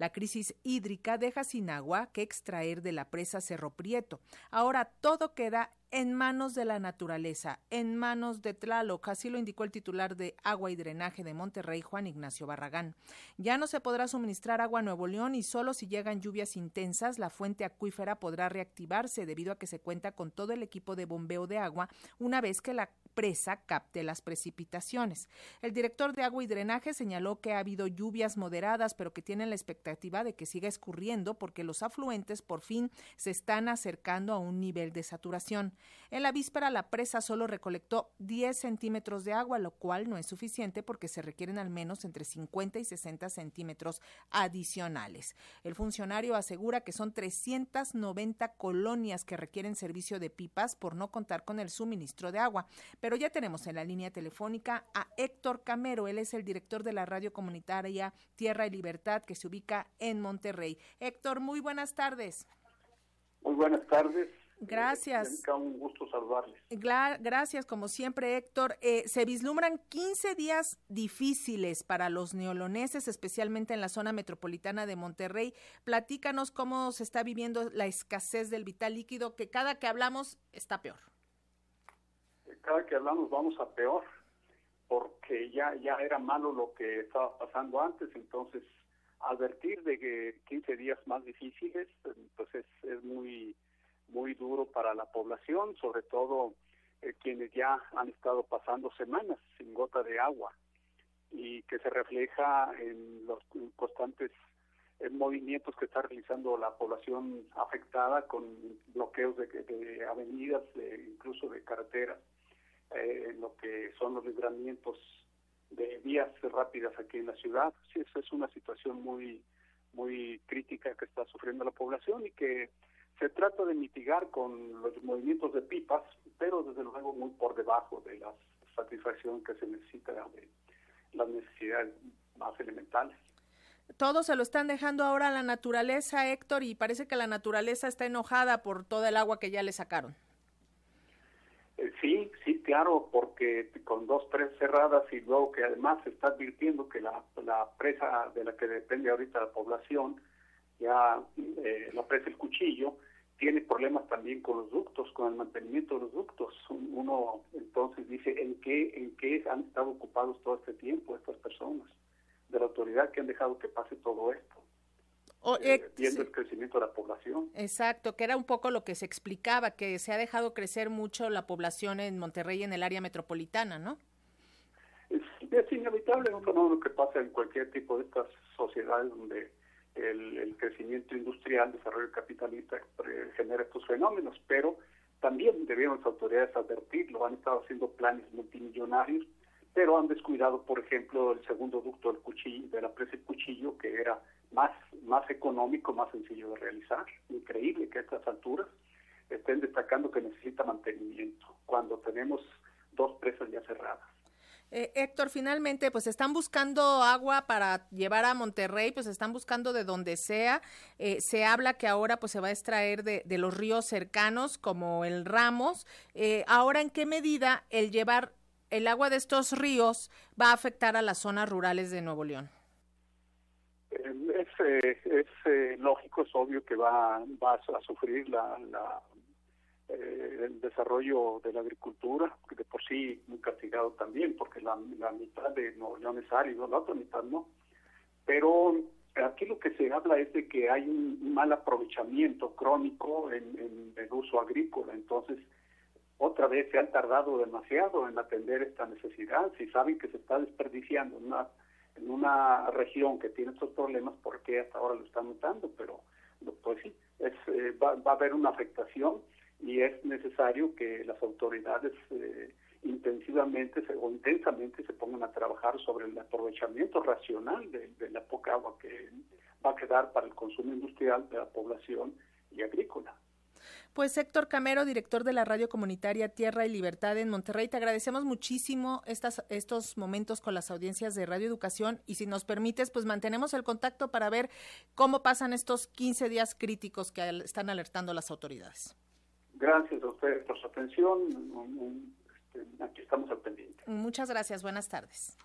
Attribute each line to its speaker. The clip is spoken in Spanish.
Speaker 1: La crisis hídrica deja sin agua que extraer de la presa Cerro Prieto. Ahora todo queda en manos de la naturaleza, en manos de Tlaloc, así lo indicó el titular de Agua y Drenaje de Monterrey, Juan Ignacio Barragán. Ya no se podrá suministrar agua a Nuevo León y solo si llegan lluvias intensas la fuente acuífera podrá reactivarse debido a que se cuenta con todo el equipo de bombeo de agua una vez que la presa capte las precipitaciones. El director de agua y drenaje señaló que ha habido lluvias moderadas, pero que tienen la expectativa de que siga escurriendo porque los afluentes por fin se están acercando a un nivel de saturación. En la víspera, la presa solo recolectó 10 centímetros de agua, lo cual no es suficiente porque se requieren al menos entre 50 y 60 centímetros adicionales. El funcionario asegura que son 390 colonias que requieren servicio de pipas por no contar con el suministro de agua. Pero ya tenemos en la línea telefónica a Héctor Camero, él es el director de la radio comunitaria Tierra y Libertad que se ubica en Monterrey. Héctor, muy buenas tardes.
Speaker 2: Muy buenas tardes.
Speaker 1: Gracias.
Speaker 2: Eh, un gusto saludarles.
Speaker 1: Gracias, como siempre, Héctor. Eh, se vislumbran 15 días difíciles para los neoloneses, especialmente en la zona metropolitana de Monterrey. Platícanos cómo se está viviendo la escasez del vital líquido, que cada que hablamos está peor
Speaker 2: cada que hablamos vamos a peor, porque ya, ya era malo lo que estaba pasando antes, entonces advertir de que 15 días más difíciles, pues es, es muy, muy duro para la población, sobre todo eh, quienes ya han estado pasando semanas sin gota de agua y que se refleja en los constantes movimientos que está realizando la población afectada con bloqueos de, de avenidas, incluso de carreteras eh, en lo que son los libramientos de vías rápidas aquí en la ciudad. Sí, eso es una situación muy, muy crítica que está sufriendo la población y que se trata de mitigar con los movimientos de pipas, pero desde luego muy por debajo de la satisfacción que se necesita de las necesidades más elementales.
Speaker 1: Todo se lo están dejando ahora a la naturaleza, Héctor, y parece que la naturaleza está enojada por toda el agua que ya le sacaron.
Speaker 2: Eh, sí, sí, claro, porque con dos presas cerradas y luego que además se está advirtiendo que la, presa de la que depende ahorita la población, ya eh, la presa El Cuchillo, tiene problemas también con los ductos, con el mantenimiento de los ductos. Uno entonces dice, ¿en qué, en qué han estado ocupados todo este tiempo estas personas? De la autoridad que han dejado que pase todo esto. O, eh, viendo el crecimiento de la población.
Speaker 1: Exacto, que era un poco lo que se explicaba, que se ha dejado crecer mucho la población en Monterrey, en el área metropolitana, ¿no?
Speaker 2: Es, es inevitable, un fenómeno que pasa en cualquier tipo de estas sociedades donde el, crecimiento industrial, desarrollo capitalista genera estos fenómenos, pero también debieron las autoridades advertirlo, han estado haciendo planes multimillonarios, pero han descuidado, por ejemplo, el segundo ducto del cuchillo, de la presa del cuchillo, que era más, más económico, más sencillo de realizar. Increíble que a estas alturas estén destacando que necesita mantenimiento, cuando tenemos dos presas ya cerradas.
Speaker 1: Eh, Héctor, finalmente, pues están buscando agua para llevar a Monterrey, pues están buscando de donde sea. Eh, se habla que ahora pues se va a extraer de, los ríos cercanos como el Ramos. Eh, ahora, ¿en qué medida el llevar el agua de estos ríos va a afectar a las zonas rurales de Nuevo León?
Speaker 2: es, eh, es lógico, es obvio que va a sufrir la, eh, el desarrollo de la agricultura, que de por sí muy castigado también, porque la, mitad de Nuevo León es árido, la otra mitad no. Pero aquí lo que se habla es de que hay un mal aprovechamiento crónico en, en el uso agrícola, entonces otra vez se han tardado demasiado en atender esta necesidad, si saben que se está desperdiciando en una región que tiene estos problemas, ¿por qué hasta ahora lo están notando? Pero pues sí, es, eh, va, a haber una afectación es necesario que las autoridades eh, intensivamente o intensamente se pongan a trabajar sobre el aprovechamiento racional de, de la poca agua que va a quedar para el consumo industrial de la población y agrícola.
Speaker 1: Pues Héctor Camero, director de la radio comunitaria Tierra y Libertad en Monterrey, te agradecemos muchísimo estas, estos momentos con las audiencias de Radio Educación y si nos permites, pues mantenemos el contacto para ver cómo pasan estos 15 días críticos que están alertando las autoridades.
Speaker 2: Gracias a ustedes por su atención. Este, aquí estamos al pendiente.
Speaker 1: Muchas gracias. Buenas tardes.